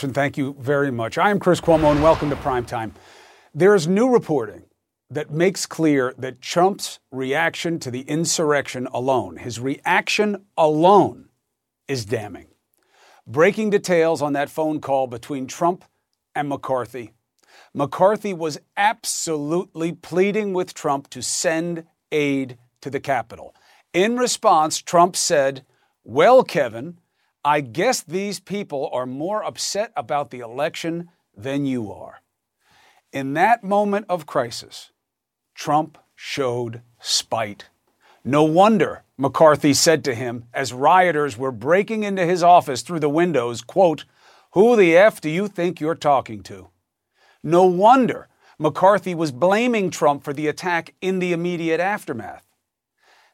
Thank you very much. I am Chris Cuomo, and welcome to Primetime. There is new reporting that makes clear that Trump's reaction to the insurrection alone, his reaction alone, is damning. Breaking details on that phone call between Trump and McCarthy. McCarthy was absolutely pleading with Trump to send aid to the Capitol. In response, Trump said, Well, Kevin, I guess these people are more upset about the election than you are. In that moment of crisis, Trump showed spite. No wonder, McCarthy said to him as rioters were breaking into his office through the windows, quote, Who the F do you think you're talking to? No wonder McCarthy was blaming Trump for the attack in the immediate aftermath.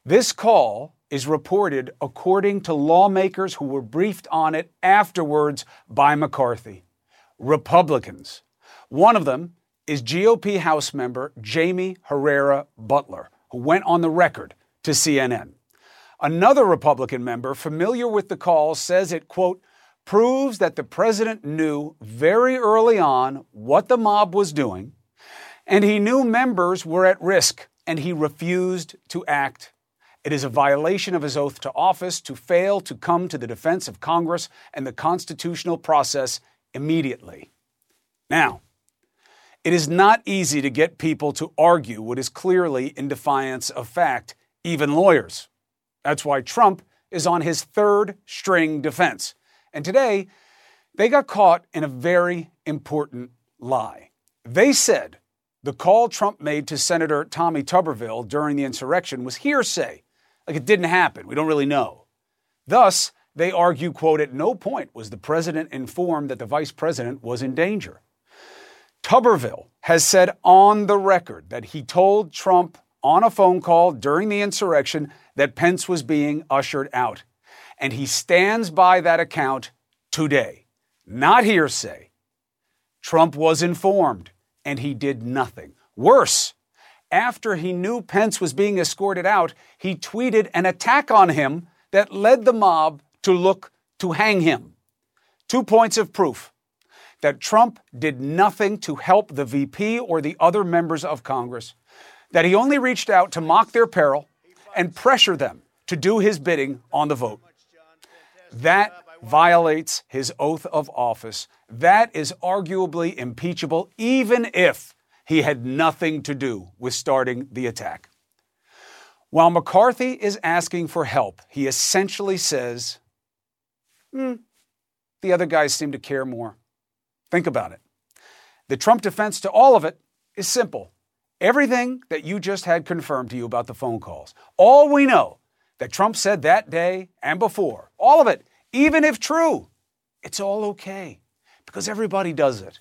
This call is reported according to lawmakers who were briefed on it afterwards by McCarthy. Republicans. One of them is GOP House member Jaime Herrera Beutler, who went on the record to CNN. Another Republican member familiar with the call says it, quote, proves that the president knew very early on what the mob was doing, and he knew members were at risk, and he refused to act it is a violation of his oath to office to fail to come to the defense of Congress and the constitutional process immediately. Now, it is not easy to get people to argue what is clearly in defiance of fact, even lawyers. That's why Trump is on his third string defense. And today, they got caught in a very important lie. They said the call Trump made to Senator Tommy Tuberville during the insurrection was hearsay like it didn't happen. We don't really know. Thus, they argue, quote, at no point was the president informed that the vice president was in danger. Tuberville has said on the record that he told Trump on a phone call during the insurrection that Pence was being ushered out. And he stands by that account today. Not hearsay. Trump was informed and he did nothing. Worse, after he knew Pence was being escorted out, he tweeted an attack on him that led the mob to look to hang him. Two points of proof that Trump did nothing to help the VP or the other members of Congress, that he only reached out to mock their peril and pressure them to do his bidding on the vote. That violates his oath of office. That is arguably impeachable, even if he had nothing to do with starting the attack. While McCarthy is asking for help, he essentially says, hmm, the other guys seem to care more. Think about it. The Trump defense to all of it is simple. Everything that you just had confirmed to you about the phone calls, all we know that Trump said that day and before, all of it, even if true, it's all okay because everybody does it.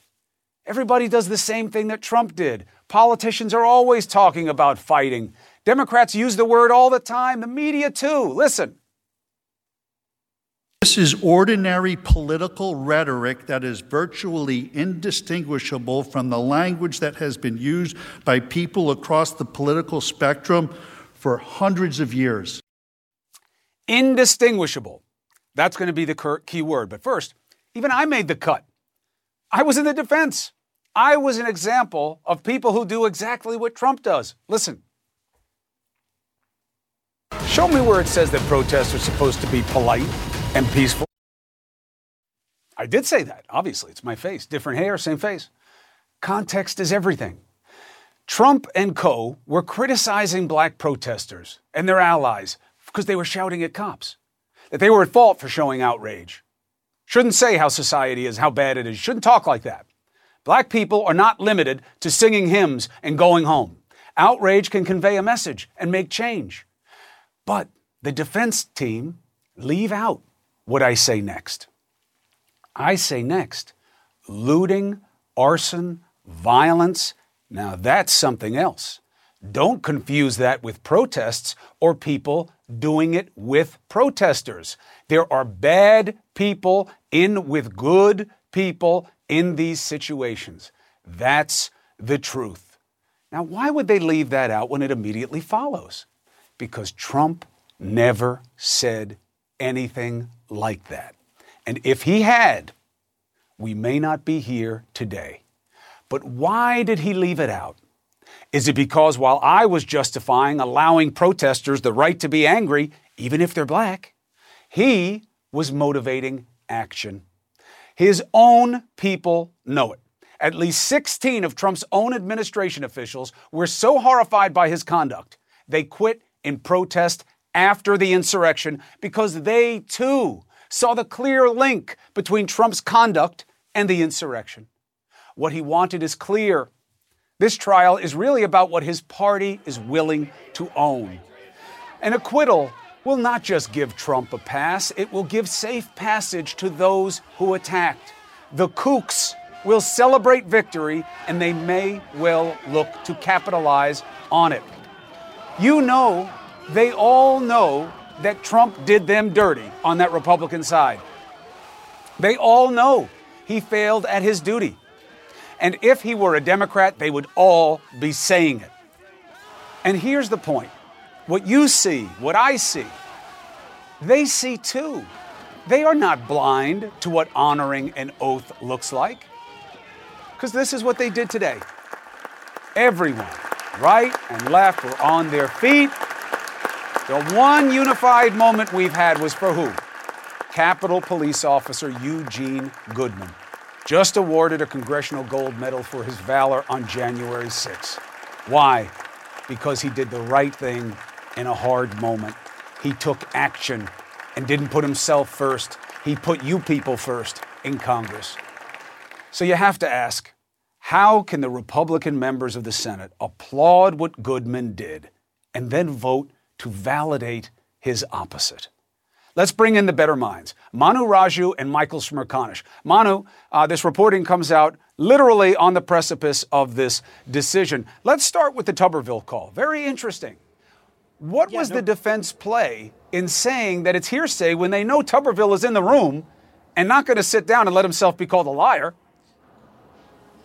Everybody does the same thing that Trump did. Politicians are always talking about fighting. Democrats use the word all the time, the media too. Listen. This is ordinary political rhetoric that is virtually indistinguishable from the language that has been used by people across the political spectrum for hundreds of years. Indistinguishable. That's going to be the key word. But first, even I made the cut. I was in the defense. I was an example of people who do exactly what Trump does. Listen. Show me where it says that protests are supposed to be polite and peaceful. I did say that. Obviously, it's my face. Different hair, same face. Context is everything. Trump and co were criticizing black protesters and their allies because they were shouting at cops, that they were at fault for showing outrage. Shouldn't say how society is, how bad it is. Shouldn't talk like that. Black people are not limited to singing hymns and going home. Outrage can convey a message and make change. But the defense team leave out what I say next. I say next, looting, arson, violence. Now that's something else. Don't confuse that with protests or people doing it with protesters. There are bad people in with good people in these situations. That's the truth. Now, why would they leave that out when it immediately follows? Because Trump never said anything like that. And if he had, we may not be here today. But why did he leave it out? Is it because while I was justifying allowing protesters the right to be angry, even if they're black, he was motivating action? His own people know it. At least 16 of Trump's own administration officials were so horrified by his conduct, they quit in protest after the insurrection because they too saw the clear link between Trump's conduct and the insurrection. What he wanted is clear. This trial is really about what his party is willing to own. An acquittal will not just give Trump a pass, it will give safe passage to those who attacked. The kooks will celebrate victory and they may well look to capitalize on it. You know, they all know that Trump did them dirty on that Republican side. They all know he failed at his duty. And if he were a Democrat, they would all be saying it. And here's the point what you see, what I see, they see too. They are not blind to what honoring an oath looks like. Because this is what they did today. Everyone, right and left, were on their feet. The one unified moment we've had was for who? Capitol Police Officer Eugene Goodman just awarded a Congressional Gold Medal for his valor on January 6. Why? Because he did the right thing in a hard moment. He took action and didn't put himself first. He put you people first in Congress. So you have to ask how can the Republican members of the Senate applaud what Goodman did and then vote to validate his opposite? Let's bring in the better minds Manu Raju and Michael Smerconish. Manu, uh, this reporting comes out literally on the precipice of this decision. Let's start with the Tuberville call. Very interesting. What yeah, was no- the defense play in saying that it's hearsay when they know Tuberville is in the room and not going to sit down and let himself be called a liar?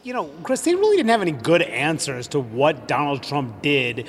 You know, Chris, they really didn't have any good answers to what Donald Trump did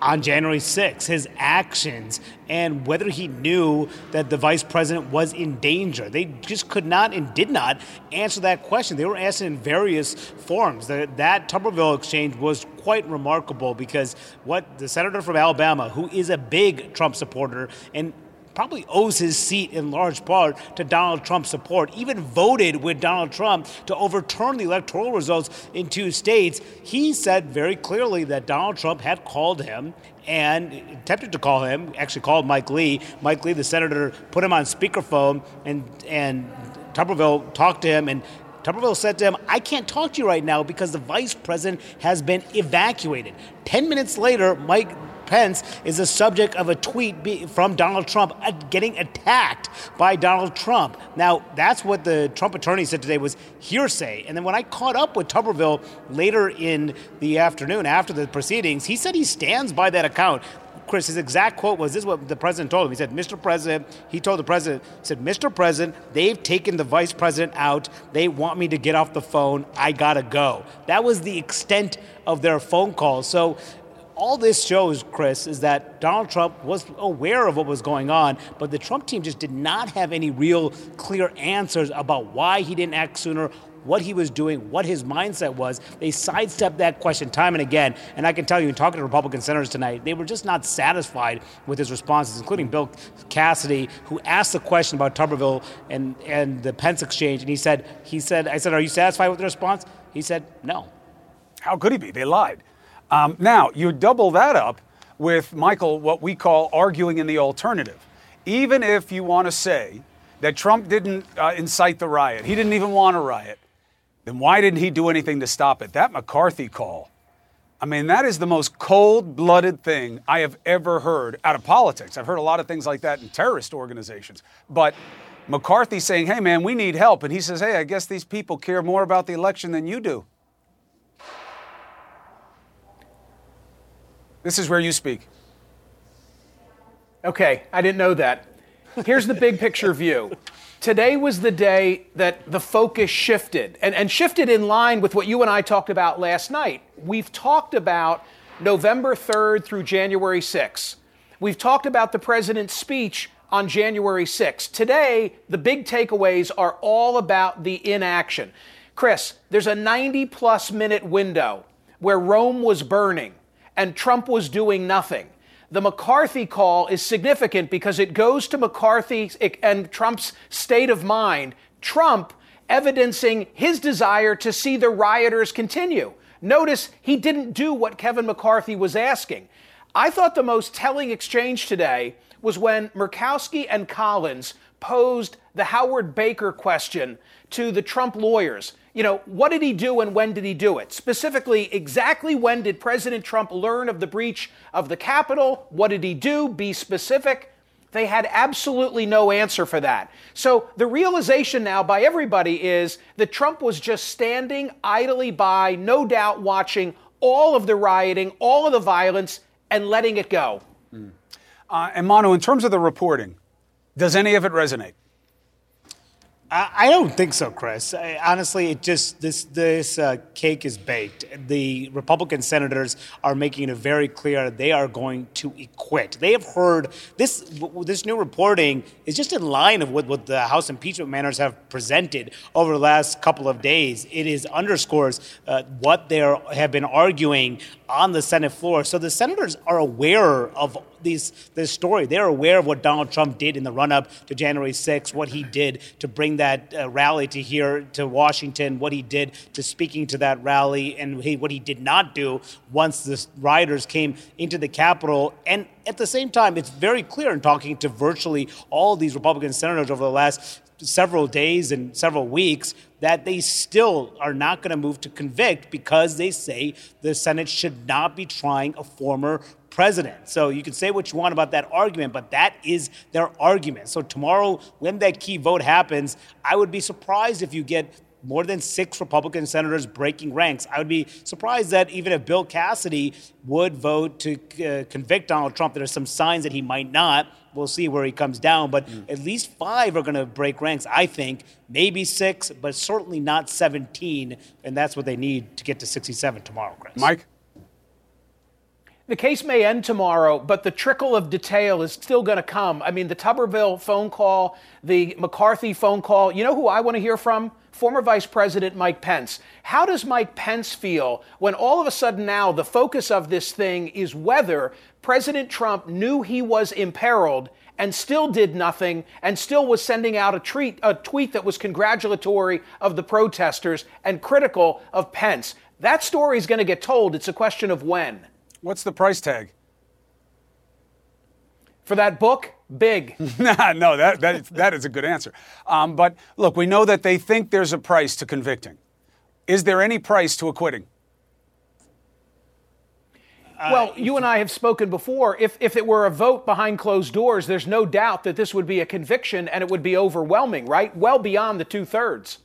on January 6th, his actions, and whether he knew that the vice president was in danger. They just could not and did not answer that question. They were asked in various forms. That, that Tuberville exchange was quite remarkable because what the senator from Alabama, who is a big Trump supporter and probably owes his seat in large part to Donald Trump's support, even voted with Donald Trump to overturn the electoral results in two states. He said very clearly that Donald Trump had called him and attempted to call him, actually called Mike Lee. Mike Lee, the senator, put him on speakerphone and, and Tuberville talked to him and Tuberville said to him, I can't talk to you right now because the vice president has been evacuated. Ten minutes later, Mike Pence is the subject of a tweet from Donald Trump getting attacked by Donald Trump. Now, that's what the Trump attorney said today was hearsay. And then when I caught up with Tuberville later in the afternoon after the proceedings, he said he stands by that account. Chris, his exact quote was this is what the president told him. He said, Mr. President, he told the president, He said, Mr. President, they've taken the vice president out. They want me to get off the phone. I gotta go. That was the extent of their phone call. So all this shows, Chris, is that Donald Trump was aware of what was going on, but the Trump team just did not have any real clear answers about why he didn't act sooner, what he was doing, what his mindset was. They sidestepped that question time and again. And I can tell you, in talking to Republican senators tonight, they were just not satisfied with his responses, including Bill Cassidy, who asked the question about Tuberville and, and the Pence exchange. And he said, he said, I said, Are you satisfied with the response? He said, No. How could he be? They lied. Um, now, you double that up with, Michael, what we call arguing in the alternative. Even if you want to say that Trump didn't uh, incite the riot, he didn't even want a riot, then why didn't he do anything to stop it? That McCarthy call, I mean, that is the most cold blooded thing I have ever heard out of politics. I've heard a lot of things like that in terrorist organizations. But McCarthy saying, hey, man, we need help. And he says, hey, I guess these people care more about the election than you do. This is where you speak. Okay, I didn't know that. Here's the big picture view. Today was the day that the focus shifted, and, and shifted in line with what you and I talked about last night. We've talked about November 3rd through January 6th. We've talked about the president's speech on January 6th. Today, the big takeaways are all about the inaction. Chris, there's a 90 plus minute window where Rome was burning and Trump was doing nothing. The McCarthy call is significant because it goes to McCarthy and Trump's state of mind. Trump evidencing his desire to see the rioters continue. Notice he didn't do what Kevin McCarthy was asking. I thought the most telling exchange today was when Murkowski and Collins posed the Howard Baker question to the Trump lawyers. You know, what did he do and when did he do it? Specifically, exactly when did President Trump learn of the breach of the Capitol? What did he do? Be specific. They had absolutely no answer for that. So the realization now by everybody is that Trump was just standing idly by, no doubt watching all of the rioting, all of the violence, and letting it go. Mm. Uh, and Manu, in terms of the reporting, does any of it resonate? I don't think so, Chris. I, honestly, it just this this uh, cake is baked. The Republican senators are making it very clear they are going to acquit. They have heard this this new reporting is just in line of what, what the House impeachment managers have presented over the last couple of days. It is underscores uh, what they have been arguing on the Senate floor. So the senators are aware of these, this story. They're aware of what Donald Trump did in the run up to January 6th, what he did to bring that uh, rally to here to Washington, what he did to speaking to that rally, and he, what he did not do once the rioters came into the Capitol. And at the same time, it's very clear in talking to virtually all these Republican senators over the last several days and several weeks that they still are not going to move to convict because they say the Senate should not be trying a former president. So you can say what you want about that argument, but that is their argument. So tomorrow, when that key vote happens, I would be surprised if you get more than six Republican senators breaking ranks. I would be surprised that even if Bill Cassidy would vote to uh, convict Donald Trump, there are some signs that he might not. We'll see where he comes down, but mm. at least five are going to break ranks, I think. Maybe six, but certainly not 17, and that's what they need to get to 67 tomorrow, Chris. Mike? The case may end tomorrow, but the trickle of detail is still going to come. I mean, the Tuberville phone call, the McCarthy phone call. You know who I want to hear from? Former Vice President Mike Pence. How does Mike Pence feel when all of a sudden now the focus of this thing is whether President Trump knew he was imperiled and still did nothing and still was sending out a, treat, a tweet that was congratulatory of the protesters and critical of Pence? That story is going to get told. It's a question of when. What's the price tag? For that book, big. no, that, that, is, that is a good answer. Um, but look, we know that they think there's a price to convicting. Is there any price to acquitting? Well, you and I have spoken before. If, if it were a vote behind closed doors, there's no doubt that this would be a conviction and it would be overwhelming, right? Well beyond the two thirds.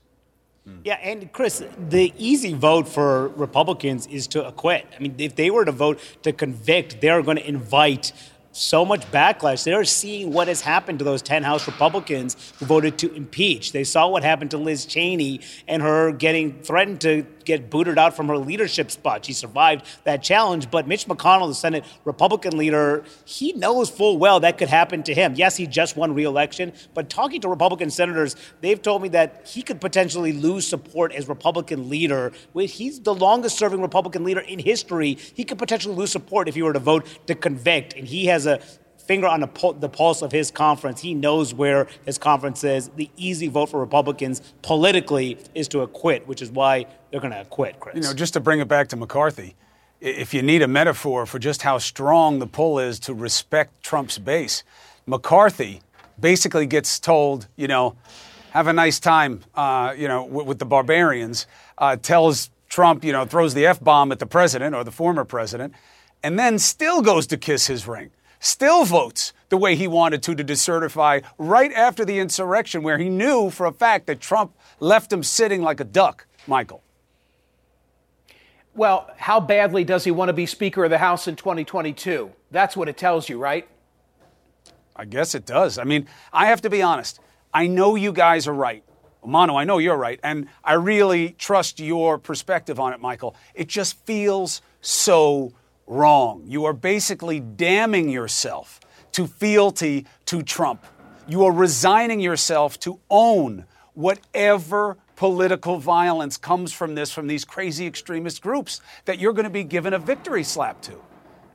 Mm. Yeah, and Chris, the easy vote for Republicans is to acquit. I mean, if they were to vote to convict, they're going to invite so much backlash. They're seeing what has happened to those 10 House Republicans who voted to impeach. They saw what happened to Liz Cheney and her getting threatened to get booted out from her leadership spot. She survived that challenge, but Mitch McConnell, the Senate Republican leader, he knows full well that could happen to him. Yes, he just won re-election, but talking to Republican senators, they've told me that he could potentially lose support as Republican leader. He's the longest serving Republican leader in history. He could potentially lose support if he were to vote to convict, and he has a finger on the, the pulse of his conference. He knows where his conference is. The easy vote for Republicans politically is to acquit, which is why they're going to acquit, Chris. You know, just to bring it back to McCarthy, if you need a metaphor for just how strong the pull is to respect Trump's base, McCarthy basically gets told, you know, have a nice time, uh, you know, with, with the barbarians, uh, tells Trump, you know, throws the F bomb at the president or the former president, and then still goes to kiss his ring. Still votes the way he wanted to to decertify right after the insurrection, where he knew for a fact that Trump left him sitting like a duck, Michael. Well, how badly does he want to be Speaker of the House in 2022? That's what it tells you, right? I guess it does. I mean, I have to be honest. I know you guys are right. Manu, I know you're right. And I really trust your perspective on it, Michael. It just feels so wrong. You are basically damning yourself to fealty to Trump. You are resigning yourself to own whatever political violence comes from this, from these crazy extremist groups that you're going to be given a victory slap to.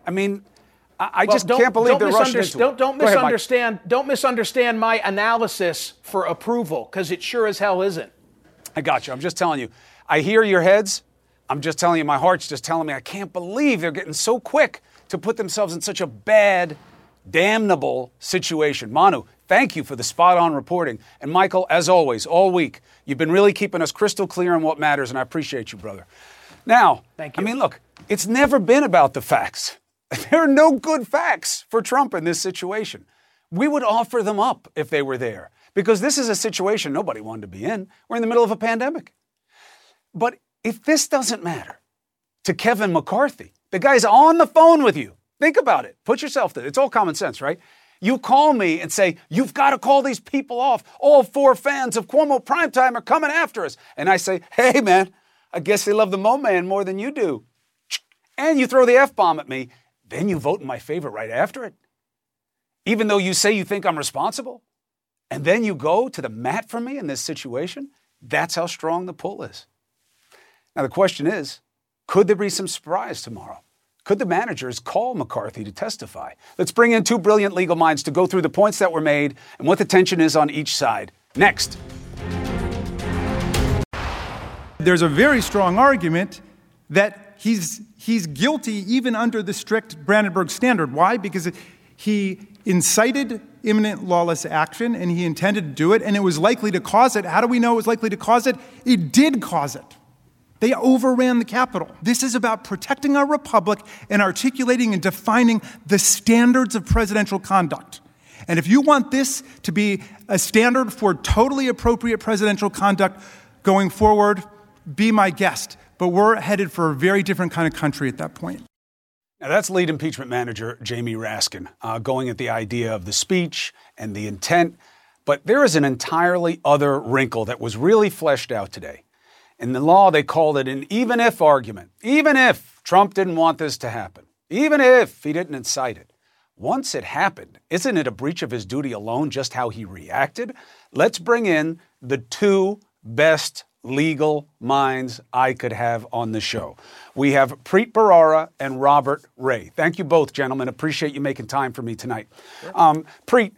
I mean, I, well, just can't believe they're rushing into Don't, don't misunderstand. Ahead, don't misunderstand my analysis for approval because it sure as hell isn't. I got you. I'm just telling you. I hear your heads. I'm just telling you. My heart's just telling me I can't believe they're getting so quick to put themselves in such a bad, damnable situation. Manu, thank you for the spot on reporting. And Michael, as always, all week, you've been really keeping us crystal clear on what matters, and I appreciate you, brother. Now, thank you. I mean, look, it's never been about the facts. There are no good facts for Trump in this situation. We would offer them up if they were there because this is a situation nobody wanted to be in. We're in the middle of a pandemic. But if this doesn't matter to Kevin McCarthy, the guy's on the phone with you. Think about it. Put yourself there. It's all common sense, right? You call me and say, You've got to call these people off. All four fans of Cuomo Primetime are coming after us. And I say, Hey, man, I guess they love the Mo Man more than you do. And you throw the F bomb at me then you vote in my favor right after it. Even though you say you think I'm responsible, and then you go to the mat for me in this situation, that's how strong the pull is. Now, the question is could there be some surprise tomorrow? Could the managers call McCarthy to testify? Let's bring in two brilliant legal minds to go through the points that were made and what the tension is on each side. Next. There's a very strong argument that he's he's guilty even under the strict Brandenburg standard. Why? Because he incited imminent lawless action and he intended to do it and it was likely to cause it. How do we know it was likely to cause it? It did cause it. They overran the Capitol. This is about protecting our republic and articulating and defining the standards of presidential conduct. And if you want this to be a standard for totally appropriate presidential conduct going forward, be my guest but we're headed for a very different kind of country at that point. Now, that's lead impeachment manager Jamie Raskin uh, going at the idea of the speech and the intent. But there is an entirely other wrinkle that was really fleshed out today. In the law, they called it an even if argument. Even if Trump didn't want this to happen, even if he didn't incite it. Once it happened, isn't it a breach of his duty alone just how he reacted? Let's bring in the two best legal minds I could have on the show. We have Preet Bharara and Robert Ray. Thank you both, gentlemen. Appreciate you making time for me tonight. Um, Preet,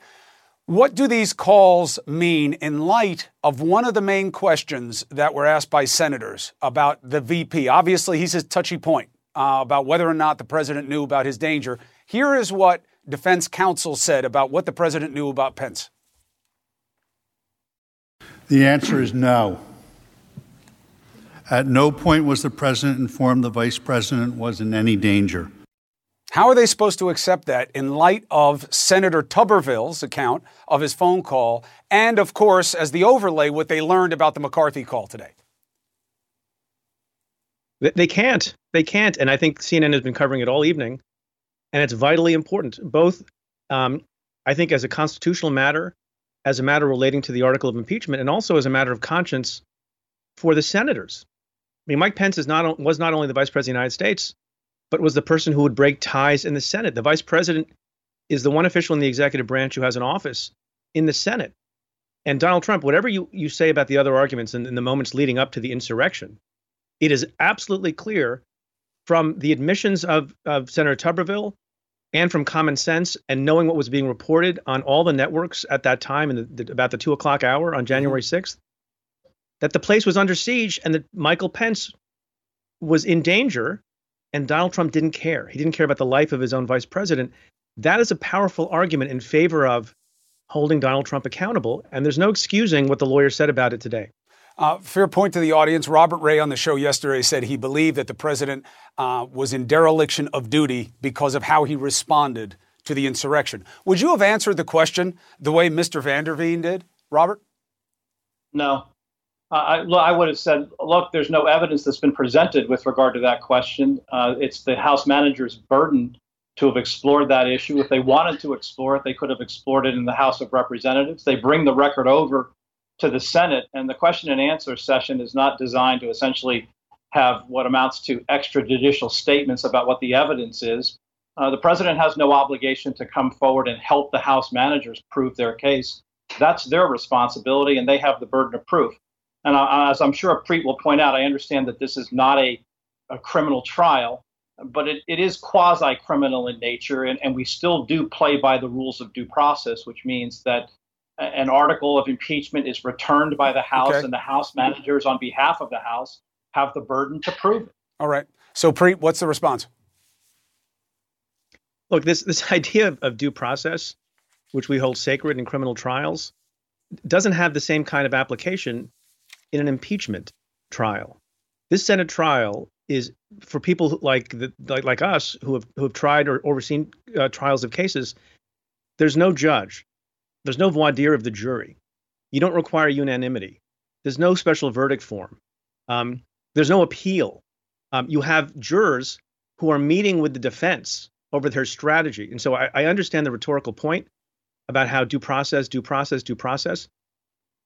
what do these calls mean in light of one of the main questions that were asked by senators about the VP? Obviously, he's a touchy point uh, about whether or not the president knew about his danger. Here is what defense counsel said about what the president knew about Pence. The answer is no. At no point was the president informed the vice president was in any danger. How are they supposed to accept that in light of Senator Tuberville's account of his phone call and, of course, as the overlay, what they learned about the McCarthy call today? They can't. They can't. And I think CNN has been covering it all evening. And it's vitally important, both, um, I think, as a constitutional matter, as a matter relating to the article of impeachment, and also as a matter of conscience for the senators. I mean, Mike Pence is not was not only the vice president of the United States, but was the person who would break ties in the Senate. The vice president is the one official in the executive branch who has an office in the Senate. And Donald Trump, whatever you, you say about the other arguments in, in the moments leading up to the insurrection, it is absolutely clear from the admissions of, of Senator Tuberville and from common sense and knowing what was being reported on all the networks at that time in the, the, about the two o'clock hour on January mm-hmm. 6th that the place was under siege and that Michael Pence was in danger and Donald Trump didn't care. He didn't care about the life of his own vice president. That is a powerful argument in favor of holding Donald Trump accountable. And there's no excusing what the lawyer said about it today. Uh, fair point to the audience. Robert Ray on the show yesterday said he believed that the president uh, was in dereliction of duty because of how he responded to the insurrection. Would you have answered the question the way Mr. van der Veen did, Robert? No. I, I would have said, look, there's no evidence that's been presented with regard to that question. Uh, it's the House manager's burden to have explored that issue. If they wanted to explore it, they could have explored it in the House of Representatives. They bring the record over to the Senate, and the question and answer session is not designed to essentially have what amounts to extrajudicial statements about what the evidence is. Uh, the president has no obligation to come forward and help the House managers prove their case. That's their responsibility, and they have the burden of proof. And I, as I'm sure Preet will point out, I understand that this is not a, a criminal trial, but it, it is quasi criminal in nature, and, and we still do play by the rules of due process, which means that an article of impeachment is returned by the House, okay. and the House managers, on behalf of the House, have the burden to prove it. All right. So, Preet, what's the response? Look, this this idea of, of due process, which we hold sacred in criminal trials, doesn't have the same kind of application in an impeachment trial. This Senate trial is for people like the, like, like us who have who have tried or overseen uh, trials of cases. There's no judge. There's no voir dire of the jury. You don't require unanimity. There's no special verdict form. Um, there's no appeal. Um, you have jurors who are meeting with the defense over their strategy. And so I, I understand the rhetorical point about how due process, due process, due process.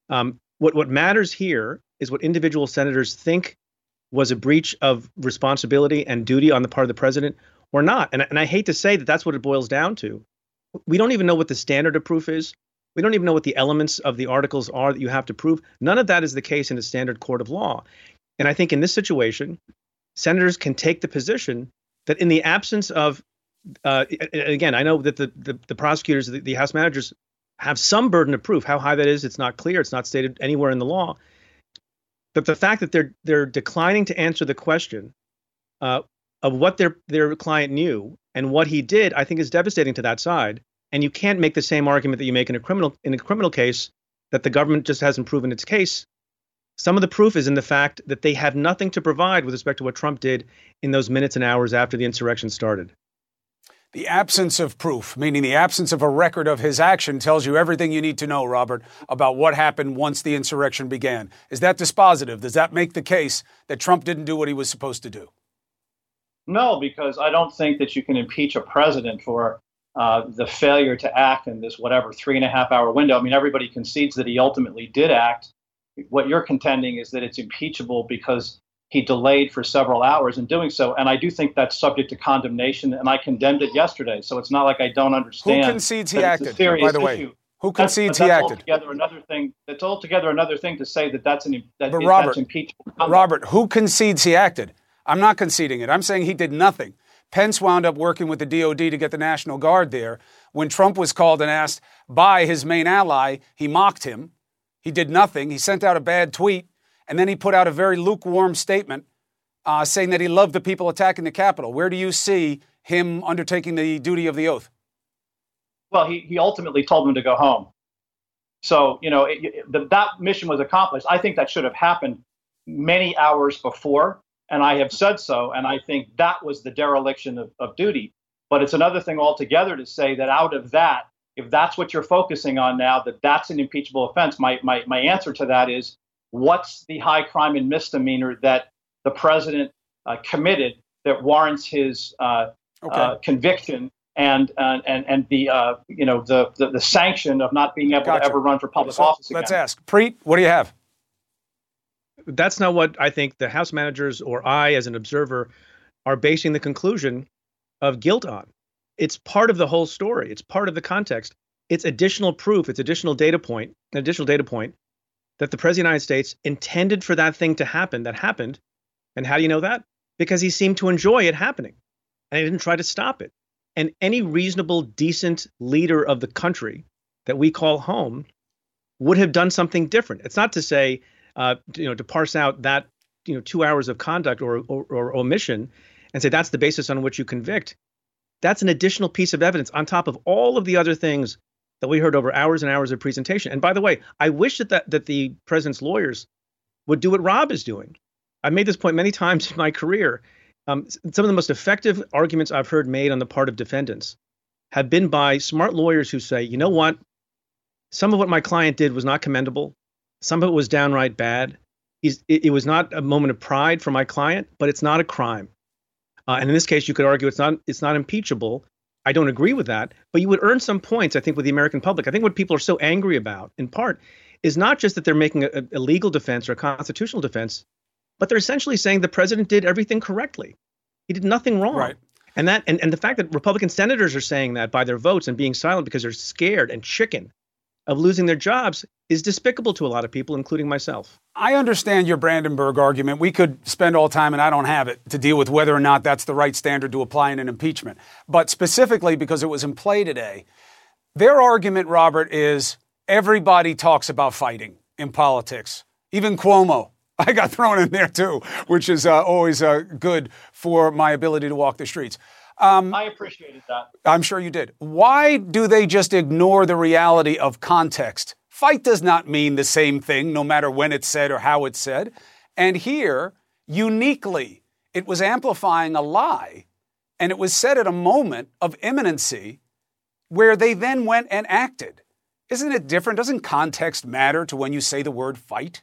Um, what what matters here is what individual senators think was a breach of responsibility and duty on the part of the president or not. And, and I hate to say that that's what it boils down to. We don't even know what the standard of proof is. We don't even know what the elements of the articles are that you have to prove. None of that is the case in a standard court of law. And I think in this situation, senators can take the position that in the absence of uh, again, I know that the the, the prosecutors, the, the, House managers, have some burden of proof. How high that is, it's not clear. It's not stated anywhere in the law. But the fact that they're they're declining to answer the question uh, of what their their client knew and what he did, I think is devastating to that side. And you can't make the same argument that you make in a criminal in a criminal case that the government just hasn't proven its case. Some of the proof is in the fact that they have nothing to provide with respect to what Trump did in those minutes and hours after the insurrection started. The absence of proof, meaning the absence of a record of his action, tells you everything you need to know, Robert, about what happened once the insurrection began. Is that dispositive? Does that make the case that Trump didn't do what he was supposed to do? No, because I don't think that you can impeach a president for uh, the failure to act in this whatever three and a half hour window. I mean, everybody concedes that he ultimately did act. What you're contending is that it's impeachable because he delayed for several hours in doing so. And I do think that's subject to condemnation, and I condemned it yesterday. So it's not like I don't understand. Who concedes he acted, by the way? Issue. Who concedes that's, he acted? Altogether another thing. That's altogether another thing to say that that's an that, but Robert, that's impeachable. Conduct. Robert, who concedes he acted? I'm not conceding it. I'm saying he did nothing. Pence wound up working with the DOD to get the National Guard there. When Trump was called and asked by his main ally, he mocked him. He did nothing. He sent out a bad tweet, and then he put out a very lukewarm statement uh, saying that he loved the people attacking the Capitol. Where do you see him undertaking the duty of the oath? Well, he, he ultimately told them to go home. So, you know, it, it, the, that mission was accomplished. I think that should have happened many hours before, and I have said so. And I think that was the dereliction of, of duty. But it's another thing altogether to say that out of that, if that's what you're focusing on now, that that's an impeachable offense. My, my, my answer to that is what's the high crime and misdemeanor that the president uh, committed that warrants his uh, okay. Uh, conviction and and and the uh, you know the, the, the sanction of not being able gotcha. to ever run for public so office again. Let's ask Preet. What do you have? That's not what I think the House managers or I, as an observer, are basing the conclusion of guilt on. It's part of the whole story. It's part of the context. It's additional proof. It's additional data point. An additional data point that the president of the United States intended for that thing to happen. That happened, and how do you know that? Because he seemed to enjoy it happening and he didn't try to stop it. And any reasonable, decent leader of the country that we call home would have done something different. It's not to say, uh, you know, to parse out that, you know, two hours of conduct or, or, or omission and say that's the basis on which you convict. That's an additional piece of evidence on top of all of the other things that we heard over hours and hours of presentation. And by the way, I wish that, that, that the president's lawyers would do what Rob is doing, I've made this point many times in my career. Um, some of the most effective arguments I've heard made on the part of defendants have been by smart lawyers who say, you know what? Some of what my client did was not commendable. Some of it was downright bad. It, it was not a moment of pride for my client, but it's not a crime. Uh, and in this case, you could argue it's not it's not impeachable. I don't agree with that, but you would earn some points, I think, with the American public. I think what people are so angry about, in part, is not just that they're making a, a legal defense or a constitutional defense, but they're essentially saying the president did everything correctly. He did nothing wrong. Right. And that and, and the fact that Republican senators are saying that by their votes and being silent because they're scared and chicken of losing their jobs is despicable to a lot of people, including myself. I understand your Brandenburg argument. We could spend all time, and I don't have it, to deal with whether or not that's the right standard to apply in an impeachment. But specifically because it was in play today, their argument, Robert, is everybody talks about fighting in politics, even Cuomo. I got thrown in there too, which is uh, always uh, good for my ability to walk the streets. Um, I appreciated that. I'm sure you did. Why do they just ignore the reality of context? Fight does not mean the same thing, no matter when it's said or how it's said. And here, uniquely, it was amplifying a lie, and it was said at a moment of imminency where they then went and acted. Isn't it different? Doesn't context matter to when you say the word fight?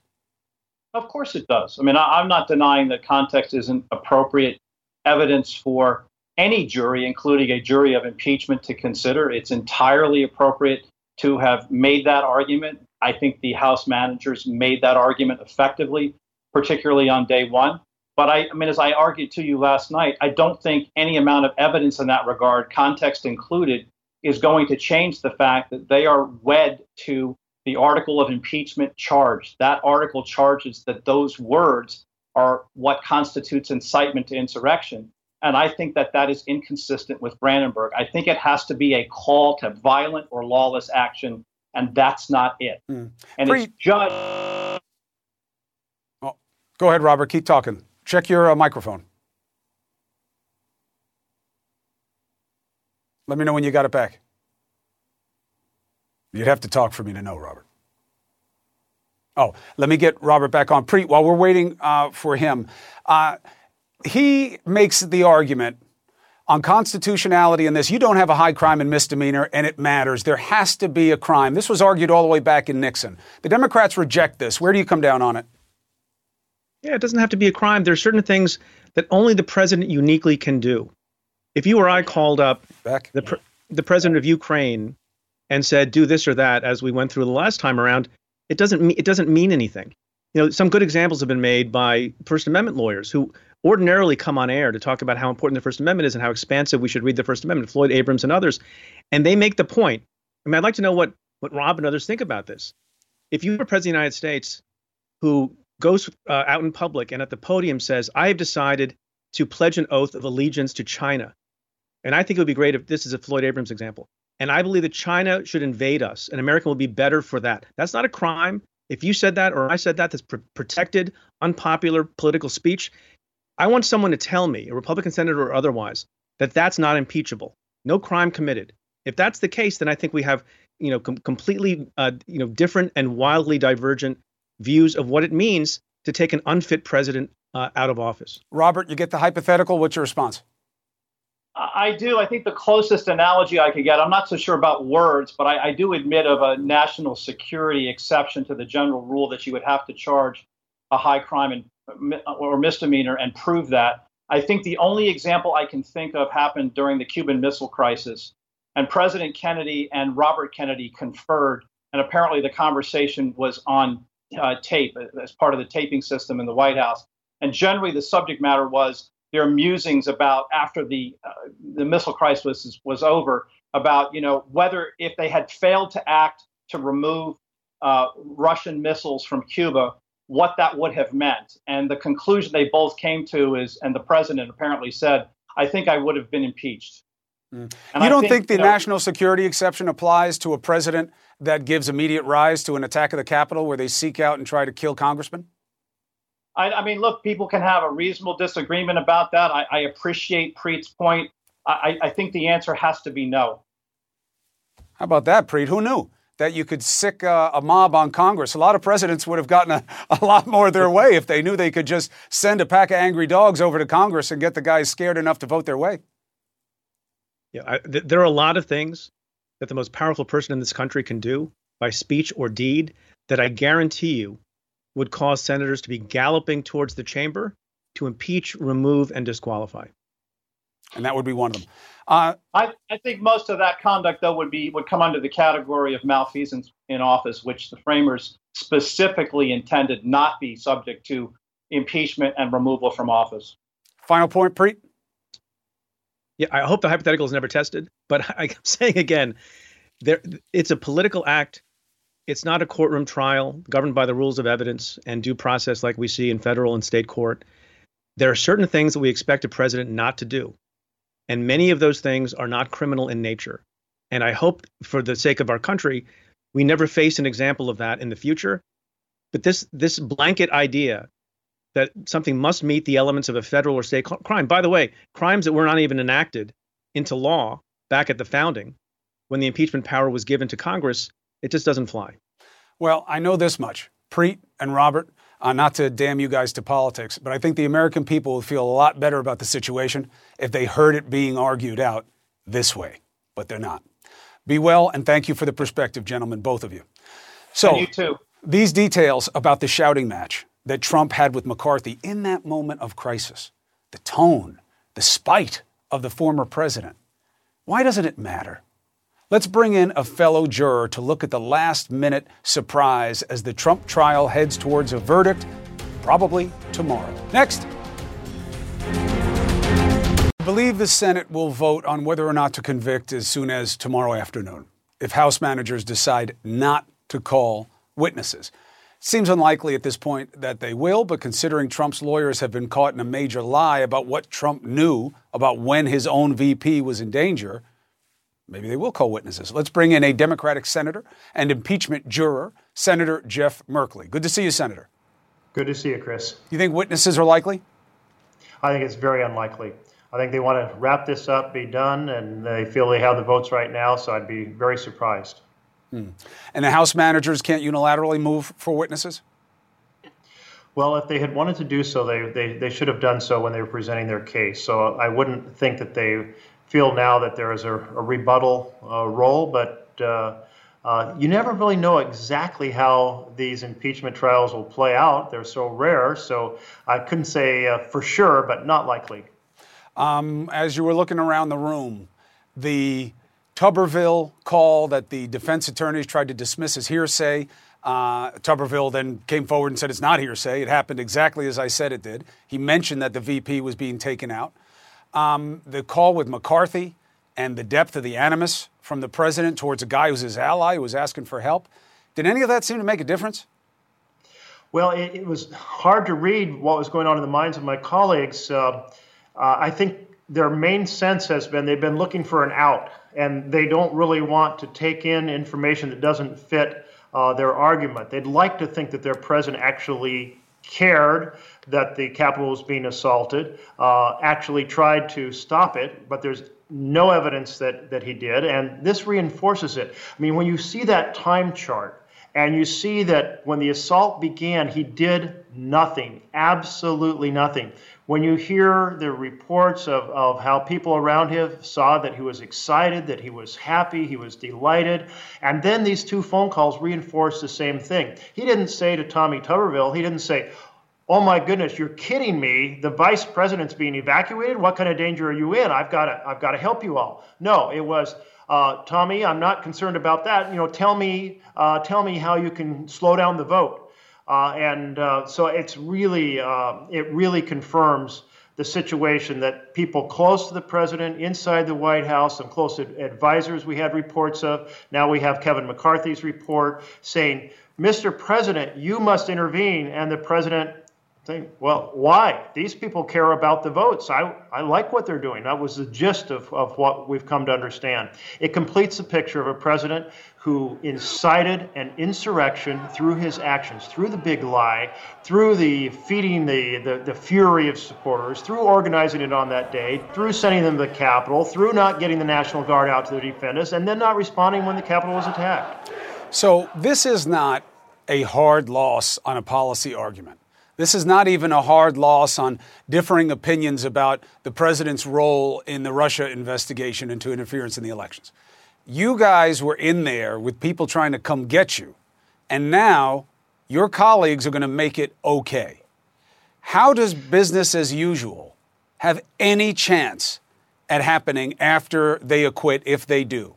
Of course it does. I mean, I'm not denying that context isn't appropriate evidence for any jury, including a jury of impeachment, to consider. It's entirely appropriate to have made that argument. I think the House managers made that argument effectively, particularly on day one. But I, I, mean, as I argued to you last night, I don't think any amount of evidence in that regard, context included, is going to change the fact that they are wed to the article of impeachment charge. That article charges that those words are what constitutes incitement to insurrection. And I think that that is inconsistent with Brandenburg. I think it has to be a call to violent or lawless action, and that's not it. Mm. And Pre- it's just. Oh, go ahead, Robert. Keep talking. Check your uh, microphone. Let me know when you got it back. You'd have to talk for me to know, Robert. Oh, let me get Robert back on. Preet, while we're waiting uh, for him, uh, he makes the argument on constitutionality in this. You don't have a high crime and misdemeanor, and it matters. There has to be a crime. This was argued all the way back in Nixon. The Democrats reject this. Where do you come down on it? Yeah, it doesn't have to be a crime. There are certain things that only the president uniquely can do. If you or I called up back. the, pre- the president of Ukraine and said, do this or that, as we went through the last time around, it doesn't, me- it doesn't mean anything. You know, some good examples have been made by First Amendment lawyers who ordinarily come on air to talk about how important the First Amendment is and how expansive we should read the First Amendment, Floyd Abrams and others. And they make the point. I mean, I'd like to know what, what Rob and others think about this. If you were president of the United States who goes uh, out in public and at the podium says, I have decided to pledge an oath of allegiance to China. And I think it would be great if this is a Floyd Abrams example. And I believe that China should invade us, and America will be better for that. That's not a crime. If you said that or I said that, that's pr- protected, unpopular political speech. I want someone to tell me, a Republican senator or otherwise, that that's not impeachable. No crime committed. If that's the case, then I think we have, you know, com- completely, uh, you know, different and wildly divergent views of what it means to take an unfit president uh, out of office. Robert, you get the hypothetical. What's your response? I do. I think the closest analogy I could get, I'm not so sure about words, but I, I, do admit of a national security exception to the general rule that you would have to charge a high crime and or misdemeanor and prove that. I think the only example I can think of happened during the Cuban Missile Crisis, and President Kennedy and Robert Kennedy conferred, and apparently the conversation was on uh, tape as part of the taping system in the White House. And generally, the subject matter was their musings about after the uh, the missile crisis was, was over about you know whether if they had failed to act to remove uh, Russian missiles from Cuba, what that would have meant. And the conclusion they both came to is, and the president apparently said, I think I would have been impeached. Mm. You I don't think, think the you know, national security exception applies to a president that gives immediate rise to an attack of the Capitol where they seek out and try to kill congressmen? I, I mean, look, people can have a reasonable disagreement about that. I, I appreciate Preet's point. I, I think the answer has to be no. How about that, Preet? Who knew? that you could sic uh, a mob on Congress. A lot of presidents would have gotten a, a lot more their way if they knew they could just – send a pack of angry dogs over to Congress and get the guys scared enough to vote their way. Yeah, I, th- there are a lot of things that the most powerful person in this country can do by speech or deed that I guarantee you would cause senators to be galloping towards the chamber to impeach, remove, and disqualify. And that would be one of them. Uh, I, I think most of that conduct, though, would be would come under the category of malfeasance in office, which the framers specifically intended not be subject to impeachment and removal from office. Final point, Preet. Yeah, I hope the hypothetical is never tested, but I'm saying again, there it's a political act. It's not a courtroom trial governed by the rules of evidence and due process like we see in federal and state court. There are certain things that we expect a president not to do. And many of those things are not criminal in nature. And I hope, for the sake of our country, we never face an example of that in the future. But this this blanket idea that something must meet the elements of a federal or state crime. By the way, crimes that were not even enacted into law back at the founding, when the impeachment power was given to Congress, it just doesn't fly. Well, I know this much. Preet and Robert, uh, not to damn you guys to politics, but I think the American people would feel a lot better about the situation if they heard it being argued out this way, but they're not. Be well, and thank you for the perspective, gentlemen, both of you. So, and you too. These details about the shouting match that Trump had with McCarthy in that moment of crisis, the tone, the spite of the former president, why doesn't it matter? Let's bring in a fellow juror to look at the last minute surprise as the Trump trial heads towards a verdict, probably tomorrow. Next. I believe the Senate will vote on whether or not to convict as soon as tomorrow afternoon if House managers decide not to call witnesses. Seems unlikely at this point that they will, but considering Trump's lawyers have been caught in a major lie about what Trump knew about when his own VP was in danger, Maybe they will call witnesses. Let's bring in a Democratic senator and impeachment juror, Senator Jeff Merkley. Good to see you, Senator. Good to see you, Chris. You think witnesses are likely? I think it's very unlikely. I think they want to wrap this up, be done, and they feel they have the votes right now, so I'd be very surprised. Hmm. And the House managers can't unilaterally move for witnesses? Well, if they had wanted to do so, they, they, they should have done so when they were presenting their case. So I wouldn't think that they feel now that there is a, a rebuttal uh, role, but uh, uh, you never really know exactly how these impeachment trials will play out. They're so rare, so I couldn't say uh, for sure, but not likely. Um, as you were looking around the room, the Tuberville call that the defense attorneys tried to dismiss as hearsay. Uh, Tuberville then came forward and said it's not hearsay. It happened exactly as I said it did. He mentioned that the VP was being taken out. Um, the call with McCarthy and the depth of the animus from the president towards a guy who's his ally who was asking for help. Did any of that seem to make a difference? Well, it, it was hard to read what was going on in the minds of my colleagues. Uh, uh, I think their main sense has been they've been looking for an out, and they don't really want to take in information that doesn't fit uh, their argument. They'd like to think that their president actually cared that the Capitol was being assaulted, uh, actually tried to stop it, but there's no evidence that, that he did. And this reinforces it. I mean, when you see that time chart and you see that when the assault began, he did nothing, absolutely nothing. When you hear the reports of, of how people around him saw that he was excited, that he was happy, he was delighted, and then these two phone calls reinforced the same thing. He didn't say to Tommy Tuberville, he didn't say, Oh my goodness, you're kidding me. The vice president's being evacuated. What kind of danger are you in? I've got to, I've got to help you all. No, it was, uh, Tommy, I'm not concerned about that. You know, tell me, uh, tell me how you can slow down the vote. Uh, and uh, so it's really, uh, it really confirms the situation that people close to the president, inside the White House, some close advisors we had reports of. Now we have Kevin McCarthy's report saying, Mr. President, you must intervene. And the president think, well, why? These people care about the votes. I, I like what they're doing. That was the gist of, of what we've come to understand. It completes the picture of a president who incited an insurrection through his actions, through the big lie, through the feeding the, the, the fury of supporters, through organizing it on that day, through sending them to the Capitol, through not getting the National Guard out to defend us, and then not responding when the Capitol was attacked. So this is not a hard loss on a policy argument. This is not even a hard loss on differing opinions about the president's role in the Russia investigation into interference in the elections. You guys were in there with people trying to come get you, and now your colleagues are going to make it okay. How does business as usual have any chance at happening after they acquit, if they do?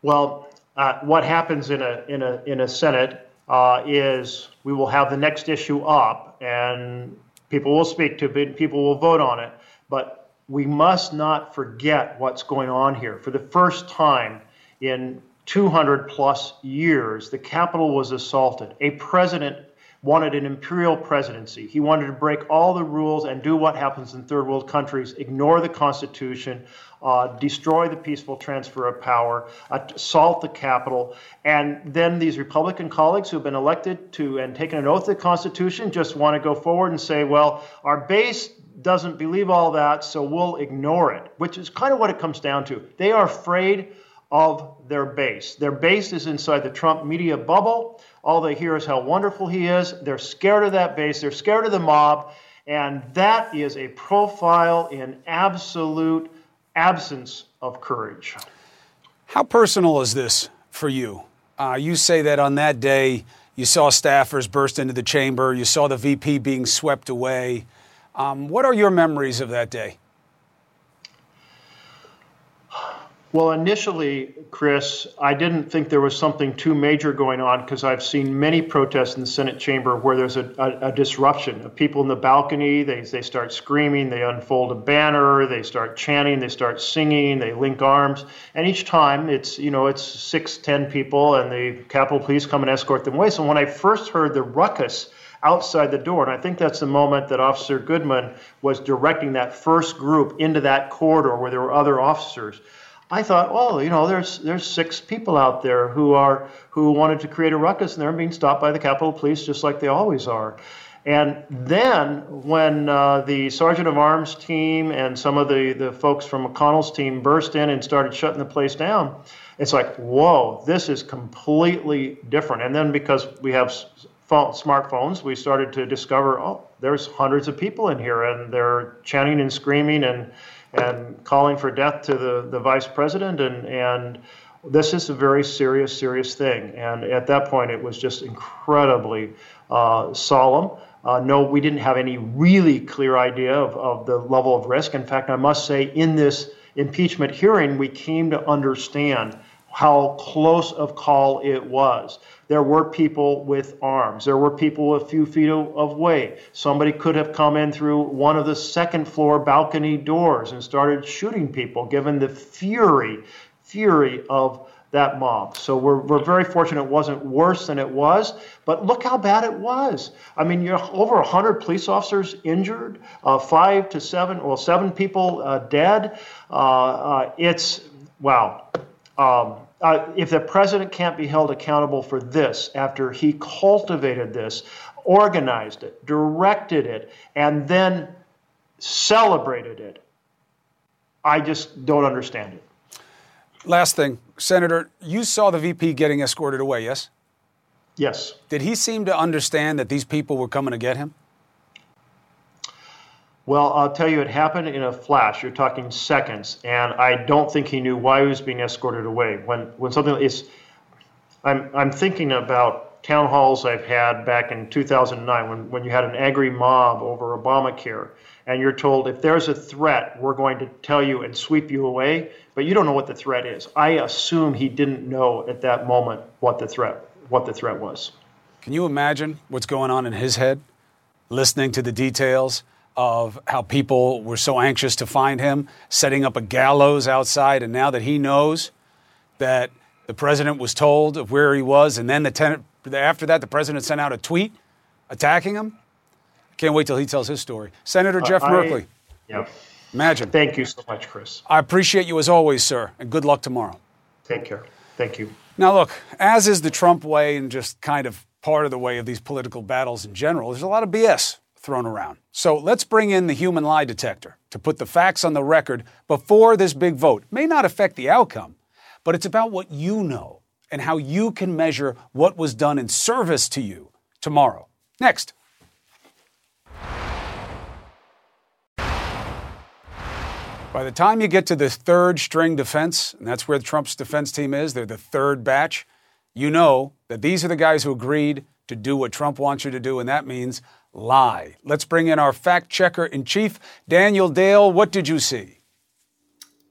Well, uh, what happens in a in a in a Senate uh, is we will have the next issue up, and people will speak to it, people will vote on it. But we must not forget what's going on here. For the first time in 200 plus years, the Capitol was assaulted. A president wanted an imperial presidency. He wanted to break all the rules and do what happens in third world countries ignore the Constitution, uh, destroy the peaceful transfer of power, assault the capital. And then these Republican colleagues who have been elected to and taken an oath to the Constitution just want to go forward and say, well, our base doesn't believe all that, so we'll ignore it, which is kind of what it comes down to. They are afraid of their base. Their base is inside the Trump media bubble. All they hear is how wonderful he is. They're scared of that base, they're scared of the mob, and that is a profile in absolute absence of courage. How personal is this for you? Uh, you say that on that day you saw staffers burst into the chamber, you saw the VP being swept away. Um, what are your memories of that day? Well, initially, Chris, I didn't think there was something too major going on because I've seen many protests in the Senate chamber where there's a, a, a, disruption. Of people in the balcony, they, they start screaming, they unfold a banner, they start chanting, they start singing, they link arms. And each time it's, you know, it's six, ten people and the Capitol Police come and escort them away. So when I first heard the ruckus, outside the door. And I think that's the moment that Officer Goodman was directing that first group into that corridor where there were other officers. I thought, oh, you know, there's there's six people out there who are who wanted to create a ruckus, and they're being stopped by the Capitol Police just like they always are. And then when uh, the sergeant of arms team and some of the, the folks from McConnell's team burst in and started shutting the place down, it's like, whoa, this is completely different. And then because we have phone, smartphones, we started to discover, oh, there's hundreds of people in here, and they're chanting and screaming and and calling for death to the, the vice president. And, and this is a very serious, serious thing. And at that point, it was just incredibly uh, solemn. Uh, no, we didn't have any really clear idea of, of the level of risk. In fact, I must say, in this impeachment hearing, we came to understand how close of call it was. There were people with arms. There were people a few feet away. Somebody could have come in through one of the second floor balcony doors and started shooting people, given the fury, fury of that mob. So we're, we're very fortunate it wasn't worse than it was, but look how bad it was. I mean, you're over 100 police officers injured, uh, five to seven, well, seven people uh, dead. Uh, uh it's, wow. Um, uh, if the president can't be held accountable for this after he cultivated this, organized it, directed it, and then celebrated it, I just don't understand it. Last thing, Senator, you saw the VP getting escorted away, yes? Yes. Did he seem to understand that these people were coming to get him? Well, I'll tell you, it happened in a flash. You're talking seconds, and I don't think he knew why he was being escorted away. When when something is, I'm I'm thinking about town halls I've had back in 2009 when when you had an angry mob over Obamacare, and you're told if there's a threat, we're going to tell you and sweep you away, but you don't know what the threat is. I assume he didn't know at that moment what the threat what the threat was. Can you imagine what's going on in his head, listening to the details? Of how people were so anxious to find him, setting up a gallows outside, and now that he knows that the president was told of where he was, and then the ten- after that, the president sent out a tweet attacking him. I can't wait till he tells his story. Senator Jeff uh, Merkley. Yeah. Imagine. Thank you so much, Chris. I appreciate you as always, sir, and good luck tomorrow. Take care. Thank you. Now, look, as is the Trump way and just kind of part of the way of these political battles in general, there's a lot of BS thrown around. So let's bring in the human lie detector to put the facts on the record before this big vote. May not affect the outcome, but it's about what you know and how you can measure what was done in service to you tomorrow. Next. By the time you get to the third string defense, and that's where Trump's defense team is, they're the third batch, you know that these are the guys who agreed to do what Trump wants you to do, and that means lie. Let's bring in our fact checker in chief, Daniel Dale. What did you see?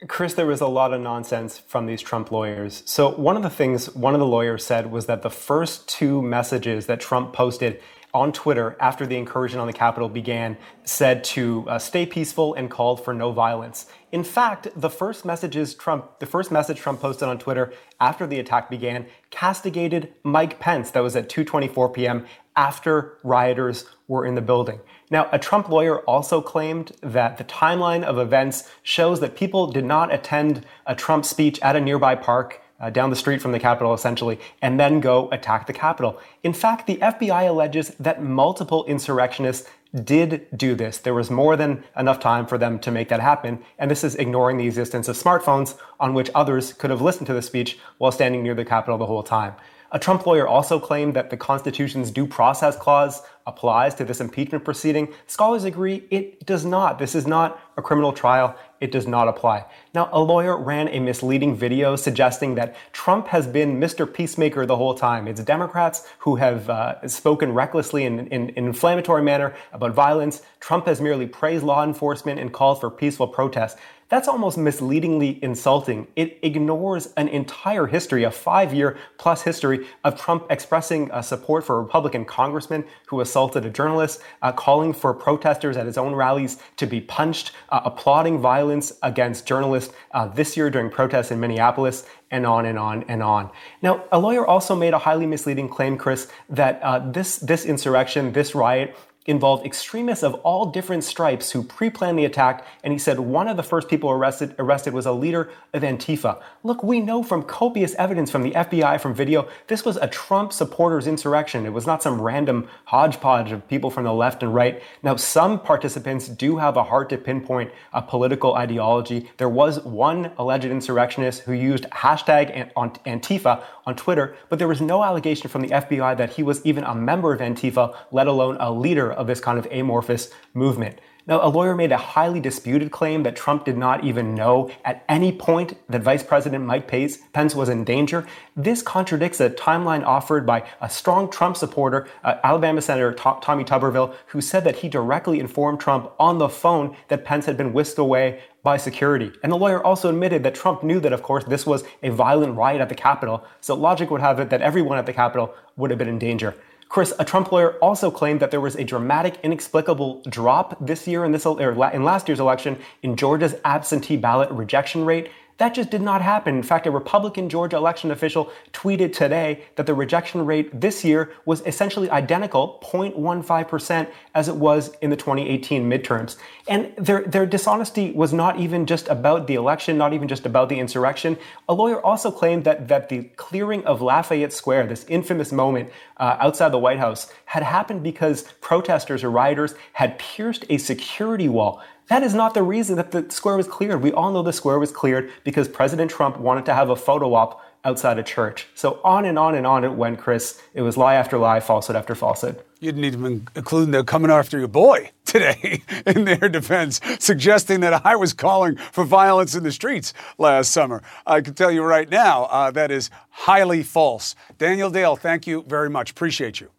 Chris, there was a lot of nonsense from these Trump lawyers. So, one of the things one of the lawyers said was that the first two messages that Trump posted on Twitter after the incursion on the Capitol began said to uh, stay peaceful and called for no violence. In fact, the first messages Trump, the first message Trump posted on Twitter after the attack began, castigated Mike Pence. That was at 2:24 p.m. after rioters were in the building. Now, a Trump lawyer also claimed that the timeline of events shows that people did not attend a Trump speech at a nearby park uh, down the street from the Capitol, essentially, and then go attack the Capitol. In fact, the FBI alleges that multiple insurrectionists did do this. There was more than enough time for them to make that happen, and this is ignoring the existence of smartphones on which others could have listened to the speech while standing near the Capitol the whole time. A Trump lawyer also claimed that the Constitution's due process clause applies to this impeachment proceeding. Scholars agree it does not. This is not a criminal trial. It does not apply. Now, a lawyer ran a misleading video suggesting that Trump has been Mr. Peacemaker the whole time. It's Democrats who have uh, spoken recklessly in, in, in an inflammatory manner about violence. Trump has merely praised law enforcement and called for peaceful protests. That's almost misleadingly insulting. It ignores an entire history, a five year plus history of Trump expressing uh, support for a Republican congressman who assaulted a journalist, uh, calling for protesters at his own rallies to be punched, uh, applauding violence against journalists uh, this year during protests in Minneapolis, and on and on and on. Now, a lawyer also made a highly misleading claim, Chris, that uh, this this insurrection, this riot, involved extremists of all different stripes who pre-planned the attack, and he said one of the first people arrested, arrested was a leader of Antifa. Look, we know from copious evidence from the FBI, from video, this was a Trump supporters insurrection. It was not some random hodgepodge of people from the left and right. Now, some participants do have a hard to pinpoint a political ideology. There was one alleged insurrectionist who used hashtag Antifa on Twitter, but there was no allegation from the FBI that he was even a member of Antifa, let alone a leader of this kind of amorphous movement. Now, a lawyer made a highly disputed claim that Trump did not even know at any point that Vice President Mike Pence was in danger. This contradicts a timeline offered by a strong Trump supporter, uh, Alabama Senator Tommy Tuberville, who said that he directly informed Trump on the phone that Pence had been whisked away by security. And the lawyer also admitted that Trump knew that, of course, this was a violent riot at the Capitol, so logic would have it that everyone at the Capitol would have been in danger. Chris, a Trump lawyer also claimed that there was a dramatic, inexplicable drop this year in this or in last year's election in Georgia's absentee ballot rejection rate. That just did not happen. In fact, a Republican Georgia election official tweeted today that the rejection rate this year was essentially identical, 0.15%, as it was in the 2018 midterms. And their, their dishonesty was not even just about the election, not even just about the insurrection. A lawyer also claimed that, that the clearing of Lafayette Square, this infamous moment uh, outside the White House, had happened because protesters or rioters had pierced a security wall that is not the reason that the square was cleared. We all know the square was cleared because President Trump wanted to have a photo op outside a church. So on and on and on it went, Chris. It was lie after lie, falsehood after falsehood. You didn't even include them coming after your boy today in their defense, suggesting that I was calling for violence in the streets last summer. I can tell you right now uh, that is highly false. Daniel Dale, thank you very much. Appreciate you.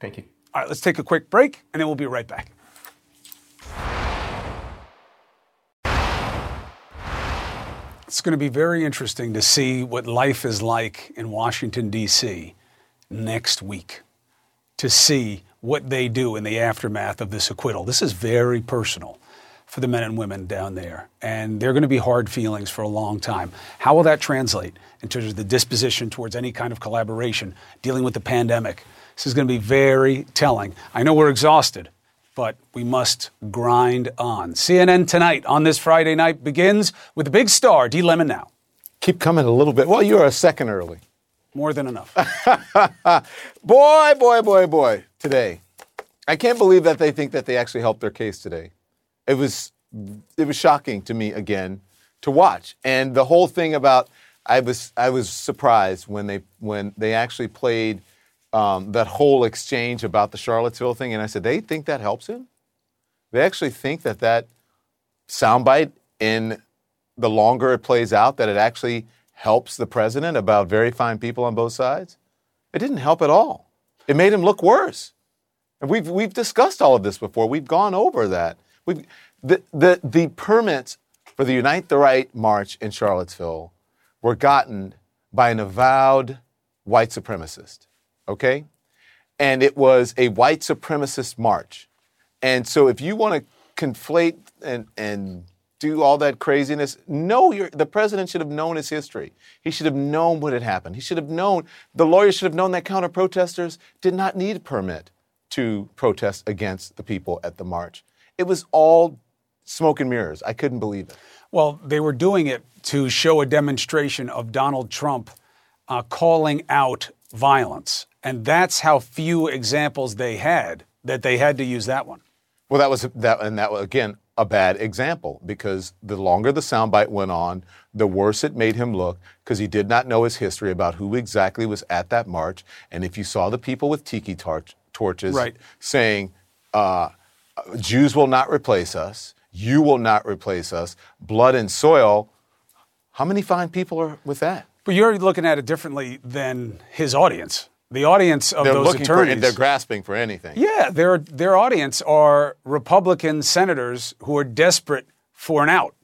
Thank you. All right, let's take a quick break and then we'll be right back. It's going to be very interesting to see what life is like in Washington, D.C. next week, to see what they do in the aftermath of this acquittal. This is very personal for the men and women down there, and they're going to be hard feelings for a long time. How will that translate in terms of the disposition towards any kind of collaboration, dealing with the pandemic? This is going to be very telling. I know we're exhausted but we must grind on. CNN Tonight on this Friday night begins with the big star, D. Lemon Now. Keep coming a little bit. Well, you're a second early. More than enough. boy, boy, boy, boy, today. I can't believe that they think that they actually helped their case today. It was it was shocking to me again to watch. And the whole thing about I was I was surprised when they when they actually played um, that whole exchange about the Charlottesville thing, and I said, they think that helps him. They actually think that that soundbite, in the longer it plays out, that it actually helps the president about very fine people on both sides. It didn't help at all. It made him look worse. And we've we've discussed all of this before. We've gone over that. We've, the, the, the permits for the Unite the Right march in Charlottesville were gotten by an avowed white supremacist, okay? And it was a white supremacist march. And so if you want to conflate and, and do all that craziness, no, the president should have known his history. He should have known what had happened. He should have known, the lawyers should have known that counter protesters did not need a permit to protest against the people at the march. It was all smoke and mirrors. I couldn't believe it. Well, they were doing it to show a demonstration of Donald Trump uh, calling out violence. And that's how few examples they had that they had to use that one. Well, that was that, and that was again a bad example because the longer the soundbite went on, the worse it made him look because he did not know his history about who exactly was at that march. And if you saw the people with tiki tor- torches Right. saying, uh, "Jews will not replace us," "You will not replace us," "Blood and soil," how many fine people are with that? But you're looking at it differently than his audience. The audience of they're those for, attorneys. and they're grasping for anything. Yeah, their their audience are Republican senators who are desperate for an out.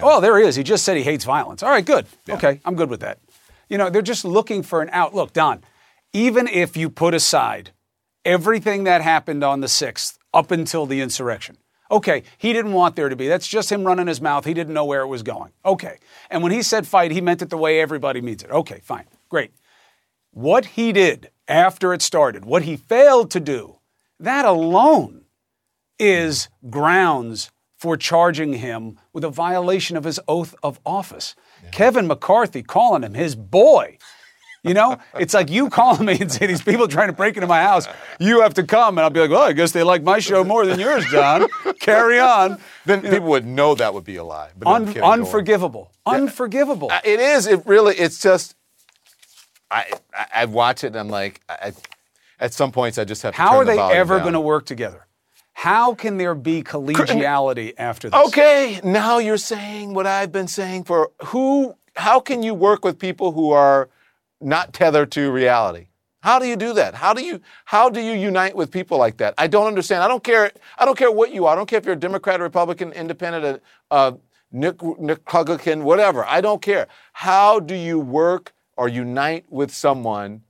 Oh, there he is. He just said he hates violence. All right, good. Okay, I'm good with that. You know, they're just looking for an out. Look, Don, even if you put aside everything that happened on the 6th up until the insurrection, okay, he didn't want there to be. That's just him running his mouth. He didn't know where it was going. Okay. And when he said fight, he meant it the way everybody means it. Okay, fine. Great. What he did after it started, what he failed to do, that alone is grounds for charging him with a violation of his oath of office. Kevin McCarthy calling him his boy. You know, it's like you calling me and say these people trying to break into my house, you have to come, and I'll be like, well, I guess they like my show more than yours, John. Carry on. Then people would know that would be a lie. But Un- kidding. Go on. unforgivable. Unforgivable. Uh, It is. It really. It's just. I I, I watch it and I'm like, I, at some points I just have. to How are the they ever going to work together? How can there be collegiality after this? Okay, now you're saying what I've been saying for who. How can you work with people who are not tethered to reality? How do you do that? How do you how do you unite with people like that? I don't understand. I don't care. I don't care what you are. I don't care if you're a Democrat, Republican, Independent, uh, Nick, Republican, whatever. I don't care. How do you work or unite with someone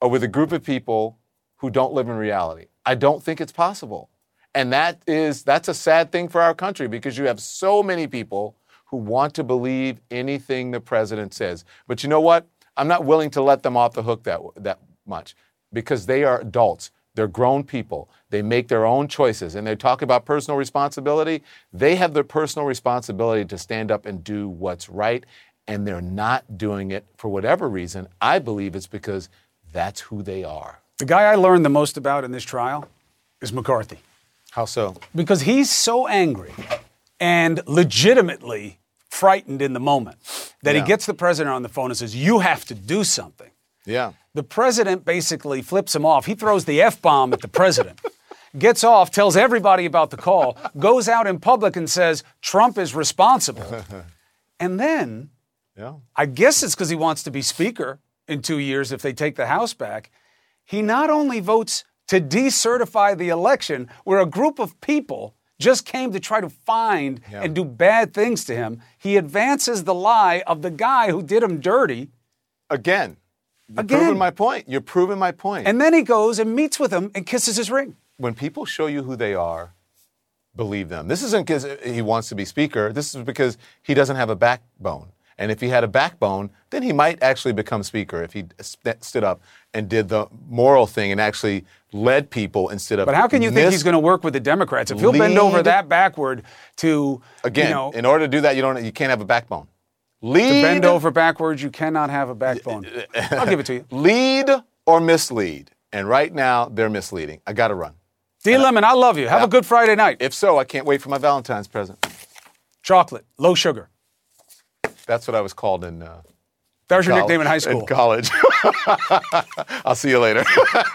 or with a group of people who don't live in reality? I don't think it's possible. And that is that's a sad thing for our country because you have so many people who want to believe anything the president says. But you know what? I'm not willing to let them off the hook that that much because they are adults. They're grown people. They make their own choices and they talk about personal responsibility. They have their personal responsibility to stand up and do what's right and they're not doing it for whatever reason. I believe it's because that's who they are. The guy I learned the most about in this trial is McCarthy. How so? Because he's so angry and legitimately frightened in the moment that Yeah. he gets the president on the phone and says, You have to do something. Yeah. The president basically flips him off. He throws the F bomb at the president, gets off, tells everybody about the call, goes out in public and says, Trump is responsible. And then, Yeah. I guess it's because he wants to be speaker in two years if they take the House back. He not only votes to decertify the election, where a group of people just came to try to find Yeah. and do bad things to him, he advances the lie of the guy who did him dirty. Again. You're Again. proving my point. You're proving my point. And then he goes and meets with him and kisses his ring. when people show you who they are, believe them. This isn't because he wants to be speaker. This is because he doesn't have a backbone. And if he had a backbone, then he might actually become speaker if he st- stood up and did the moral thing and actually led people instead of. But how can you think he's going to work with the Democrats if he'll bend over that backward to Again, you know, in order to do that, you don't. You can't have a backbone. Lead to bend over backwards? You cannot have a backbone. I'll give it to you. lead or mislead. And right now, they're misleading. I got to run. D Lemon, I love you. Have a good Friday night. If so, I can't wait for my Valentine's present. Chocolate, low sugar. That's what I was called in. Uh, That was your col- nickname in high school. In college. I'll see you later.